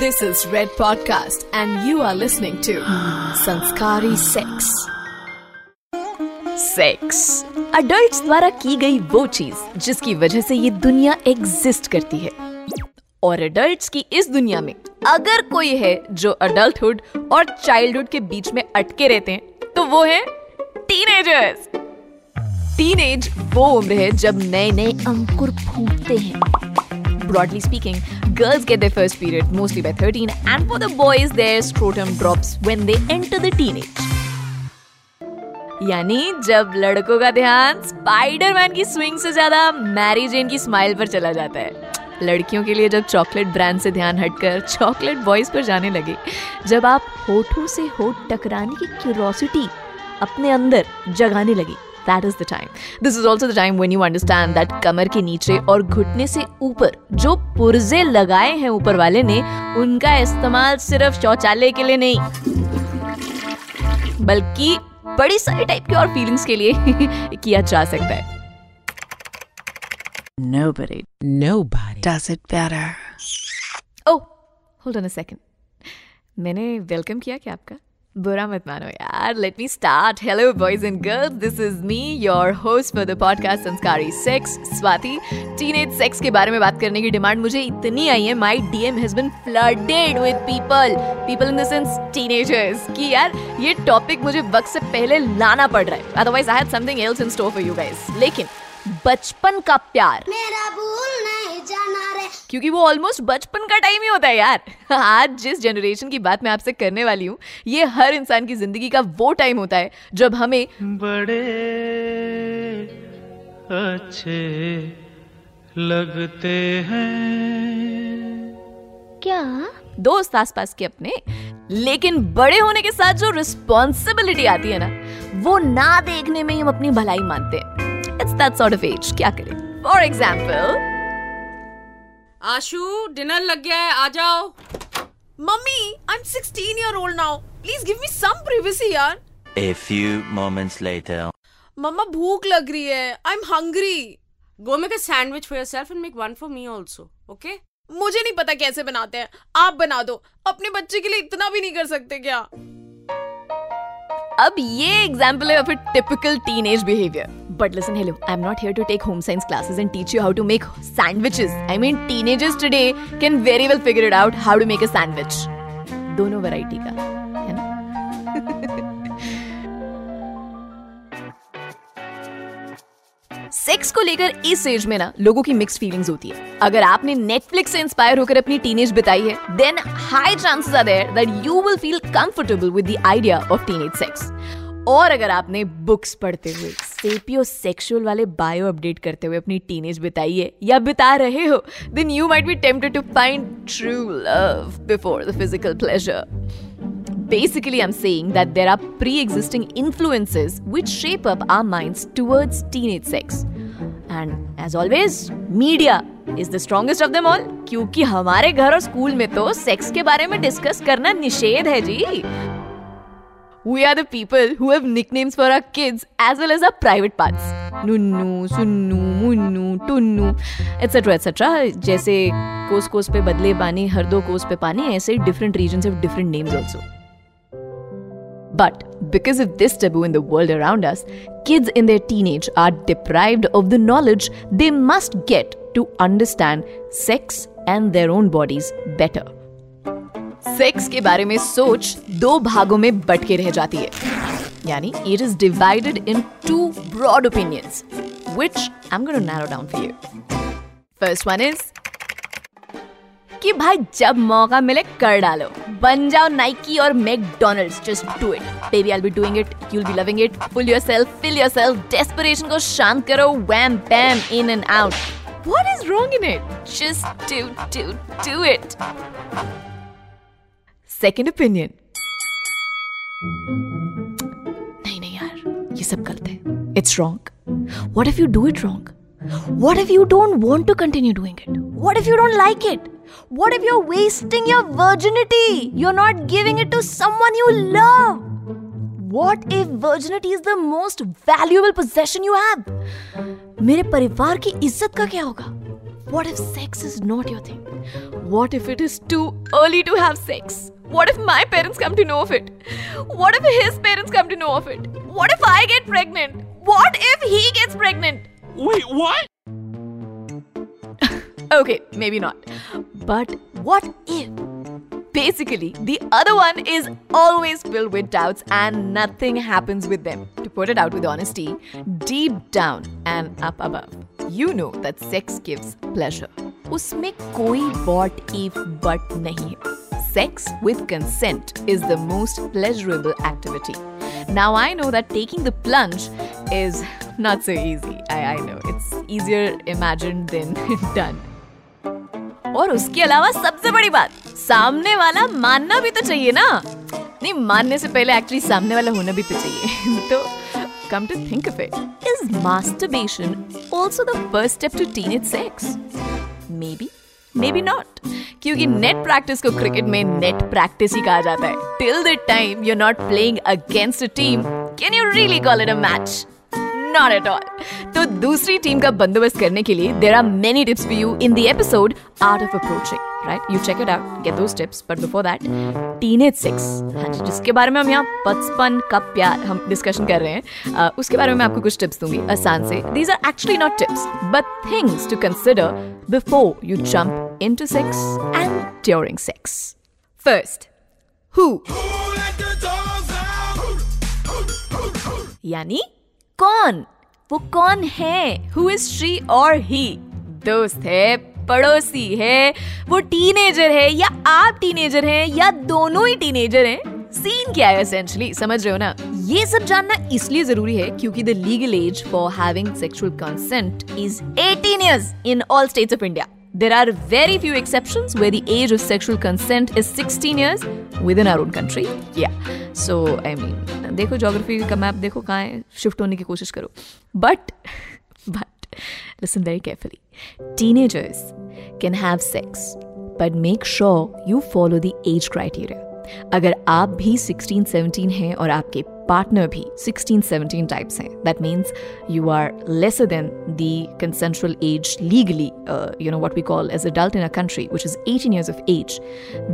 This is Red Podcast, and you are listening to Sanskari Sex. Sex adults द्वारा की गई वो चीज़ जिसकी वजह से ये दुनिया एग्जिस्ट करती है। और अडल्ट्स की इस दुनिया में अगर कोई है जो अडल्टहुड और चाइल्डहुड के बीच में अटके रहते हैं तो वो है टीनेजर्स टीनेज वो उम्र है जब नए नए अंकुर फूटते हैं। Broadly speaking, girls get their first period mostly by 13, and for the boys, their scrotum drops when they enter the teenage. यानी जब लड़कों का ध्यान स्पाइडरमैन की स्विंग से ज़्यादा मैरी जेन की स्माइल पर चला जाता है लड़कियों के लिए जब चॉकलेट ब्रांड से ध्यान हटकर चॉकलेट बॉयज़ पर जाने लगे जब आप होठों से होठ टकराने की क्यूरोसिटी अपने अंदर जगाने लगी that is the time this is also the time when you understand that कमर के नीचे और घुटने से ऊपर जो पुर्जे लगाए हैं ऊपर वाले ने उनका इस्तेमाल सिर्फ़ शौचालय के लिए नहीं बल्कि बड़ी सारी टाइप की और फीलिंग्स के लिए किया जा सकता है Nobody Nobody. does it better. Oh hold on a second मैंने वेलकम किया क्या आपका बुरा मत मानो यार। Let me start hello boys and girls this is me your host for the podcast Sanskari sex Swati teenage sex के बारे में बात करने की डिमांड मुझे इतनी आई है। My DM has been flooded with people people in the sense teenagers कि यार, ये टॉपिक मुझे वक्त से पहले लाना पड़ रहा है। Otherwise I had something else in store for you guys लेकिन बचपन का प्यार। मेरा भूल नहीं। जाना रे। क्योंकि वो ऑलमोस्ट बचपन का टाइम ही होता है यार। आज जिस जनरेशन की बात मैं आपसे करने वाली हूँ ये हर इंसान की ज़िंदगी का वो टाइम होता है जब हमें बड़े अच्छे लगते हैं। क्या? दोस्त आसपास के अपने लेकिन बड़े होने के साथ जो रिस्पॉन्सिबिलिटी आती है ना वो ना देखने में ही हम अपनी भलाई मानते हैं। It's that sort of age क्या करें? फॉर एग्ज़ाम्पल आशु डिनर लग गया है आ जाओ। Mummy I am 16 year old now please give me some privacy यार। A few moments later. मम्मा भूख लग रही है। I am hungry go make a sandwich for yourself and make one for me also okay मुझे नहीं पता कैसे बनाते हैं। आप बना दो। अपने बच्चे के लिए इतना भी नहीं कर सकते क्या? अब ये एग्ज़ाम्पल है of a typical teenage behaviour listen hello I am not here to take home science classes and teach you how to make sandwiches I mean teenagers today can very well figure it out how to make a sandwich दोनों variety का, है ना? Sex को लेकर इस as में ना लोगों की मिक्स फीलिंग्स होती है। अगर आपने नेटफ्लिक्स से इंस्पायर होकर अपनी टीनेज बिताई है then high chances are there that you will feel comfortable with the idea of teenage sex और अगर आपने बुक्स पढ़ते हुए सेपियो सेक्सुअल वाले बायो अपडेट करते हुए अपनी टीनेज है या बिता रहे हो then you might be tempted to find true love before the physical pleasure Basically, I'm saying that there are pre existing influences which shape up our minds towards teenage sex. And as always, media is the strongest of them all. क्योंकि हमारे घर और school में तो sex के बारे में discuss करना निषेध है जी We are the people who have nicknames for our kids as well as our private parts. Nunnu, Sunnu, Munnu, Tunnu, etc. etc. जैसे कोस कोस पे बदले पानी हर दो कोस पे पानी ऐसे different regions have different names also. But because of this taboo in the world around us, kids in their teenage are deprived of the knowledge they must get to understand sex and their own bodies better. Sex के बारे में सोच दो भागों में but के रह जाती है। यानी it is divided into broad opinions which I am gonna narrow down for you first one is कि भाई जब मौका मिले कर डालो। बन जाओ नाइकी और McDonald's just do it baby I be doing it you will be loving it fool yourself fill yourself desperation को शांत करो। Wham bam in and out What is wrong in it? Just do, do, do it. Second opinion. नहीं नहीं यार, ये सब गलत है। It's wrong what if you do it wrong what if you don't want to continue doing it what if you don't like it what if you are wasting your virginity you are not giving it to someone you love What if virginity is the most valuable possession you have? मेरे परिवार की इज़्ज़त का क्या होगा? What if sex is not your thing? What if it is too early to have sex? What if my parents come to know of it? What if his parents come to know of it? What if I get pregnant? What if he gets pregnant? Wait, what? Okay, maybe not. But what if? Basically, the other one is always filled with doubts and nothing happens with them. To put it out with honesty, deep down and up above, you know that sex gives pleasure उसमें कोई but if but नहीं है। Sex with consent is the most pleasurable activity now I know that taking the plunge is not so easy I I know it's easier imagine than done और उसके अलावा सबसे बड़ी बात, सामने वाला मानना भी तो चाहिए ना। नहीं, मानने से पहले एक्चुअली सामने वाला होना भी तो चाहिए। तो come to think of it is masturbation also the first step to teenage sex maybe maybe not क्योंकि नेट प्रैक्टिस को क्रिकेट में नेट प्रैक्टिस ही कहा जाता है. Till the time you are not playing against a team can you really call it a match not at all तो दूसरी team का बंदोबस्त करने के लिए there are many tips for you in the episode art of approaching right you check it out get those tips but before that teenage sex हाँ जी जिसके बारे में हम यहाँ बचपन का प्यार हम डिस्कशन कर रहे हैं uh, उसके बारे में मैं आपको कुछ टिप्स दूँगी आसान से. These are actually not tips but things to consider before you jump into sex and during sex first who यानी कौन? वो कौन है? हु इज़ शी और ही दोस्त है पड़ोसी है वो टीनेजर है या आप टीनेजर हैं या दोनों ही टीनेजर हैं सीन क्या है एसेंशियली समझ रहे हो ना ये सब जानना इसलिए ज़रूरी है क्योंकि the legal age for having sexual consent is 18 years in all states of India There are very few exceptions where the age of sexual consent is 16 years within our own country. Yeah. So, I mean, देखो geography का map देखो कहाँ है shift होने की कोशिश करो but but listen very carefully. Teenagers can have sex, but make sure you follow the age criteria. अगर आप भी 16 17 हैं और आपके पार्टनर भी 16 17 टाइप्स हैं that means you are lesser than the consensual age legally you know what we call as adult in a country which is 18 years of age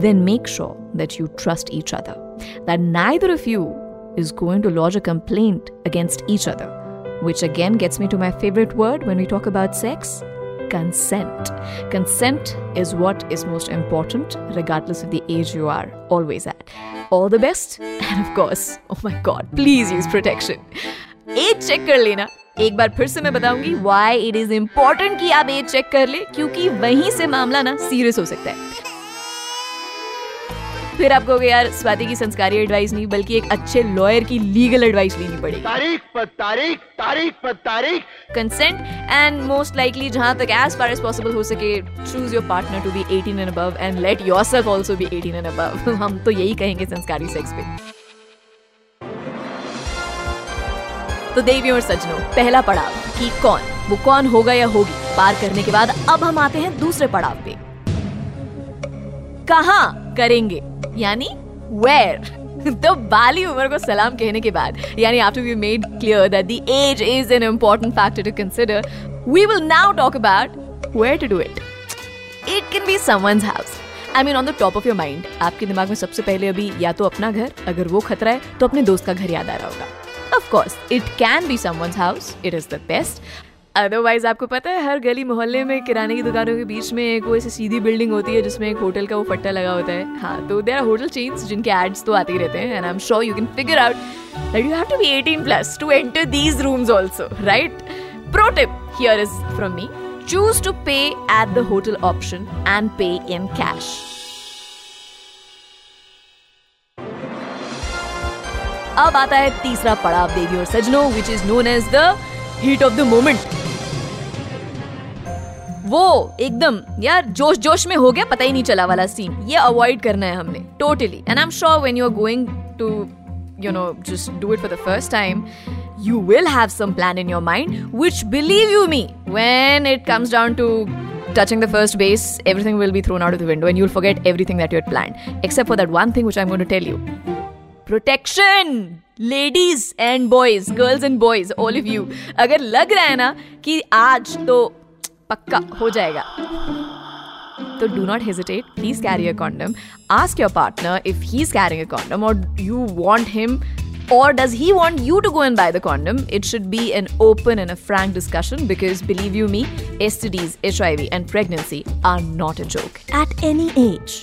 then make sure that you trust each other that neither of you is going to lodge a complaint against each other which again gets me to my favorite word when we talk about sex consent. Consent is what is most important, regardless of the age you are always at. All the best, and of course, oh my god, please use protection. Age check कर लेना एक बार फिर से मैं बताऊंगी why it is important कि आप as check कर ले क्योंकि वहीं से मामला ना सीरियस हो सकता है फिर आपको यार स्वाति की संस्कारी एडवाइस नहीं बल्कि एक अच्छे लॉयर की लीगल एडवाइस लेनी पड़ेगी. तारीख पर तारीख तारीख पर तारीख। कंसेंट एंड मोस्ट लाइकली जहाँ तक एज फार एज पॉसिबल हो सके choose your partner to be 18 and above and let yourself also be 18 and above हम तो यही कहेंगे संस्कारी सेक्स पे। तो देवियों और सज्जनों पहला पड़ाव कि कौन? वो कौन होगा या होगी? पार करने के बाद अब हम आते हैं दूसरे पड़ाव पे। कहा करेंगे? यानी वेयर तो बाली उम्र को सलाम कहने के बाद, यानी after we made clear that the age is an important factor to consider we will now talk about where to do it it can be someone's house I mean on the top of your mind आपके दिमाग में सबसे पहले अभी या तो अपना घर, अगर वो खतरा है तो अपने दोस्त का घर याद आ रहा होगा। Of course it can be someone's house it is the best otherwise आपको पता है, हर गली मोहल्ले में किराने की दुकानों के बीच में एक वो ऐसी सीधी बिल्डिंग होती है, जिसमें एक होटल का वो पट्टा लगा होता है। हाँ तो देर आर होटल चेन्स जिनके एड्स तो आते ही रहते हैं and I am sure you can figure out that you have to be 18 plus to enter these rooms also right pro tip here is from me choose to pay at the hotel option and pay in cash अब आता है तीसरा पड़ाव, देवी और सजनों which is known as the heat of the moment वो एकदम यार जोश जोश में हो गया पता ही नहीं चला वाला सीन ये अवॉइड करना है हमने totally and I am sure when you are going to you know just do it for the first time you will have some plan in your mind which believe you me when it comes down to touching the first base everything will be thrown out of the window and you'll forget everything that you had planned except for that one thing which i'm going to tell you protection ladies and boys girls and boys all of you अगर लग रहा है ना कि आज तो पक्का हो जाएगा तो do not hesitate. Please carry a condom. Ask your partner if he's carrying a condom or you want him or does he want you to go and buy the condom? It should be an open and a frank discussion because believe you me, STDs, HIV, and pregnancy are not a joke at any age.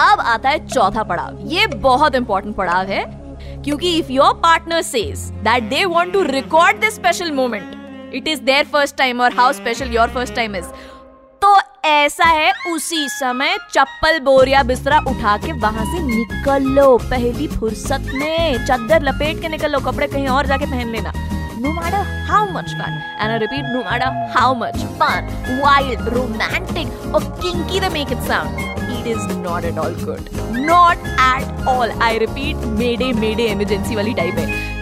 अब आता है चौथा पड़ाव ये बहुत important पड़ाव है क्योंकि if your partner says that they want to record this special moment it is their first time और how special your first time is तो ऐसा है उसी समय चप्पल बोरिया बिस्तरा उठा के वहाँ से निकल पहली फुर्सत में चादर लपेट के निकल कपड़े कहीं और जाके पहन लेना no matter how much fun and i repeat no matter how much fun wild romantic or kinky they make it sound it is not at all good not at all i repeat mayday mayday emergency wali type hai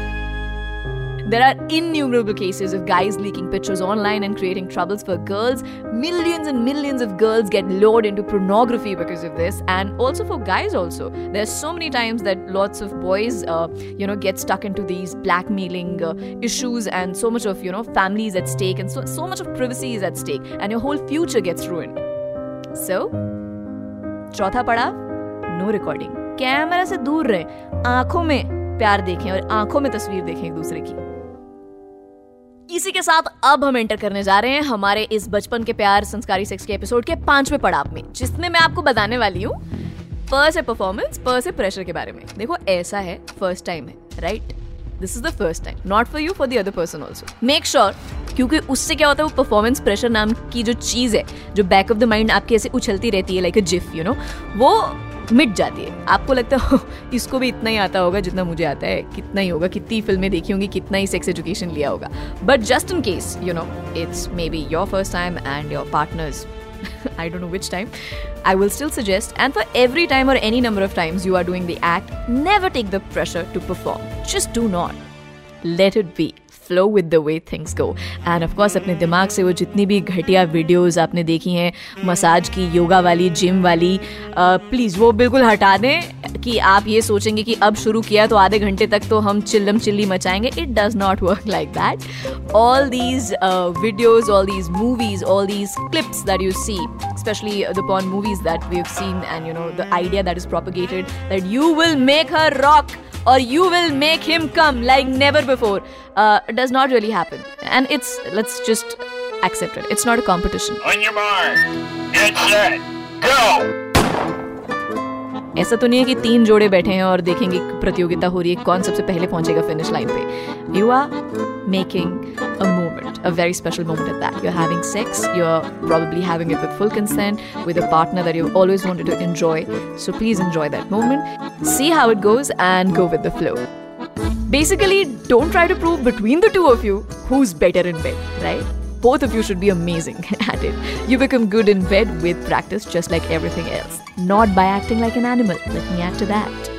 There are innumerable cases of guys leaking pictures online and creating troubles for girls. Millions and millions of girls get lured into pornography because of this, and also for guys. Also, there's so many times that lots of boys, uh, you know, get stuck into these blackmailing uh, issues, and so much of you know families at stake, and so so much of privacy is at stake, and your whole future gets ruined. So, चौथा पड़ा no recording camera से दूर रहे आंखों में प्यार देखें और आंखों में तस्वीर देखें एक दूसरे की इसी के साथ अब हम एंटर करने जा रहे हैं हमारे इस बचपन के प्यार संस्कारी सेक्स के एपिसोड के पाँचवें पड़ाव में, जिसमें मैं आपको बताने वाली हूँ फ़र्स्ट है परफॉर्मेंस फ़र्स्ट है प्रेशर के बारे में। देखो, ऐसा है फ़र्स्ट टाइम है right this is the first time not for you for the other person also make sure क्योंकि उससे क्या होता है, वो परफॉर्मेंस प्रेशर नाम की जो चीज़ है, जो बैक ऑफ़ द माइंड आपकी ऐसे उछलती रहती है like a GIF you know वो मिट जाती है। आपको लगता हो इसको भी इतना ही आता होगा जितना मुझे आता है। कितना ही होगा, कितनी फ़िल्में देखी होंगी, कितना ही सेक्स एजुकेशन लिया होगा। But just in case you know it's maybe your first time and your partner's I don't know which time I will still suggest and for every time और any number of times you are doing the act never take the pressure to perform just do not let it be flow with the way things go and of course अपने दिमाग से वो जितनी भी घटिया videos आपने देखी हैं मसाज की योगा वाली जिम वाली प्लीज़ वो बिल्कुल हटा दें कि आप ये सोचेंगे कि अब शुरू किया तो आधे घंटे तक तो हम चिल्लम चिल्ली मचाएँगे। It does not work like that all these videos all these movies all these clips that you see especially the porn movies that we've seen and, you know, the idea that is propagated, that you will make her rock. और you will make him come like never before does not really happen and it's let's just accepted it's not a competition ऐसा तो नहीं है कि तीन जोड़े बैठे हैं और देखेंगे प्रतियोगिता हो रही है। कौन सबसे पहले पहुंचेगा फिनिश लाइन पे? You are making a a very special moment at that. You're having sex, you're probably having it with full consent, with a partner that you've always wanted to enjoy. So please enjoy that moment, see how it goes, and go with the flow. Basically, don't try to prove between the two of you who's better in bed, right? Both of you should be amazing at it. You become good in bed with practice, just like everything else. Not by acting like an animal. Let me add to that.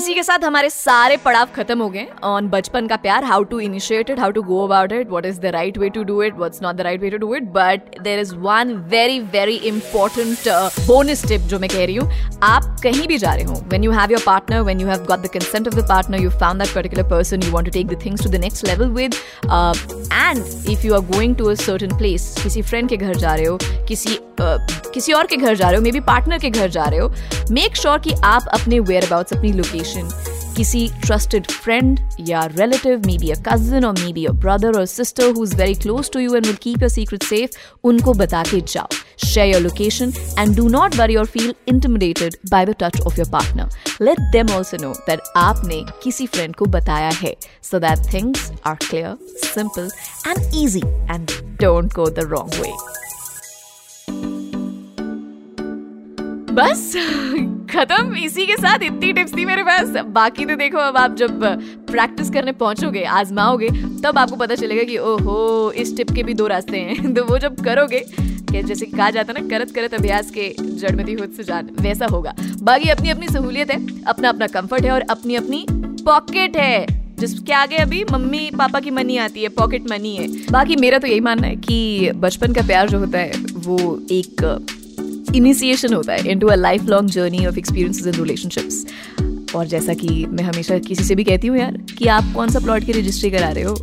इसी के साथ हमारे सारे पड़ाव खत्म हो गए on बचपन का प्यार how to initiate it how to go about it what is the right way to do it what's not the right way to do it but there is one very very important bonus tip जो मैं कह रही हूँ। आप कहीं भी जा रहे हो when you have your partner when you have got the consent of the partner you found that particular person you want to take the things to the next level with and if you are going to a certain place किसी friend के घर जा रहे हो किसी uh, किसी और के घर जा रहे हो मे बी पार्टनर के घर जा रहे हो मेक श्योर sure कि आप अपने वेयर अबाउट्स अपनी लोकेशन किसी ट्रस्टेड फ्रेंड या relative maybe a cousin और मे बी अ ब्रदर और sister who is very close to you and will keep your secret safe उनको बता के जाओ। Share your location and do not worry और feel intimidated by the touch of your partner let them also know that आपने किसी friend को बताया है। So that things are clear simple and easy and don't go the wrong way बस, खत्म। इसी के साथ इतनी टिप्स थी मेरे पास। बाकी तो देखो, अब आप जब प्रैक्टिस करने पहुंचोगे, आजमाओगे, तब आपको पता चलेगा कि, ओहो, इस टिप के भी दो रास्ते हैं। तो वो जब करोगे, कि जैसे कहा जाता है ना, करत करत अभ्यास के जड़ में खुद से जान वैसा होगा। बाकी अपनी अपनी सहूलियत है अपना अपना कंफर्ट है और अपनी अपनी पॉकेट है, जिसके आगे अभी मम्मी, पापा की मनी आती है पॉकेट मनी है। बाकी मेरा तो यही मानना है कि बचपन का प्यार जो होता है, वो एक इनिशिएशन होता है into a lifelong journey of experiences in relationships और जैसा कि मैं हमेशा किसी से भी कहती हूँ यार कि आप कौन सा प्लॉट की रजिस्ट्री करा रहे हो?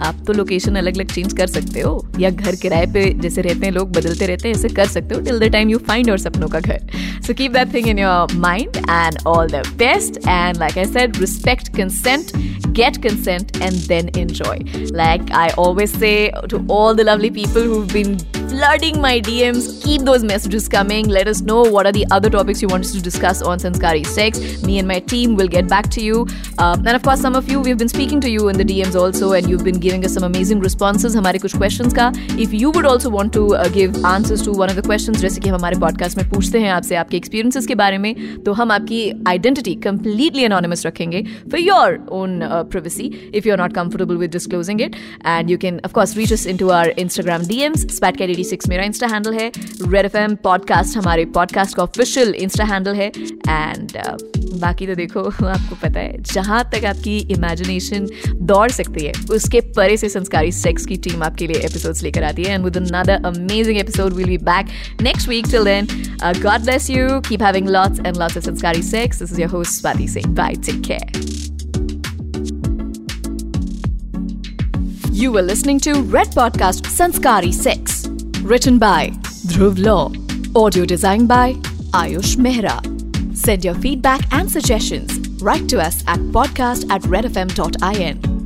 आप तो लोकेशन अलग अलग चेंज कर सकते हो या घर किराए पे जैसे रहते हैं लोग बदलते रहते हैं, ऐसे कर सकते हो till the time you find your सपनों का घर. So keep that thing in your mind and all the best and like I said respect consent consent, and then enjoy. Like I always say to all the lovely people who've been flooding my DMs, keep those messages coming. Let us know what are the other topics you want us to discuss on Sanskari Sex. Me and my team will get back to you. Um, and of course, some of you, we've been speaking to you in the DMs also, and you've been giving us some amazing responses. हमारे कुछ questions का. If you would also want to uh, give answers to one of the questions, जैसे कि हम हमारे podcast में पूछते हैं आपसे आपके experiences के बारे में, तो हम आपकी identity completely anonymous रखेंगे for your own uh, privacy if you're not comfortable with disclosing it. And you can, of course, reach us into our Instagram DMs. SpatCat86 मेरा Insta handle है. Red FM podcast हमारे podcast का official Insta handle है. And uh, बाकी तो देखो आपको पता है जहाँ तक आपकी इमेजिनेशन दौड़ सकती है उसके परे से संस्कारी सेक्स की टीम आपके लिए एपिसोड्स लेकर आती है and with another amazing episode will be back next week till then God bless you keep having lots and lots of sanskari sex this is your host Swati Singh bye take care You were listening to Red Podcast Sanskari Sex. Written by Dhruv Law. Audio designed by Ayush Mehra. Send your feedback and suggestions. Write to us at podcast at redfm.in.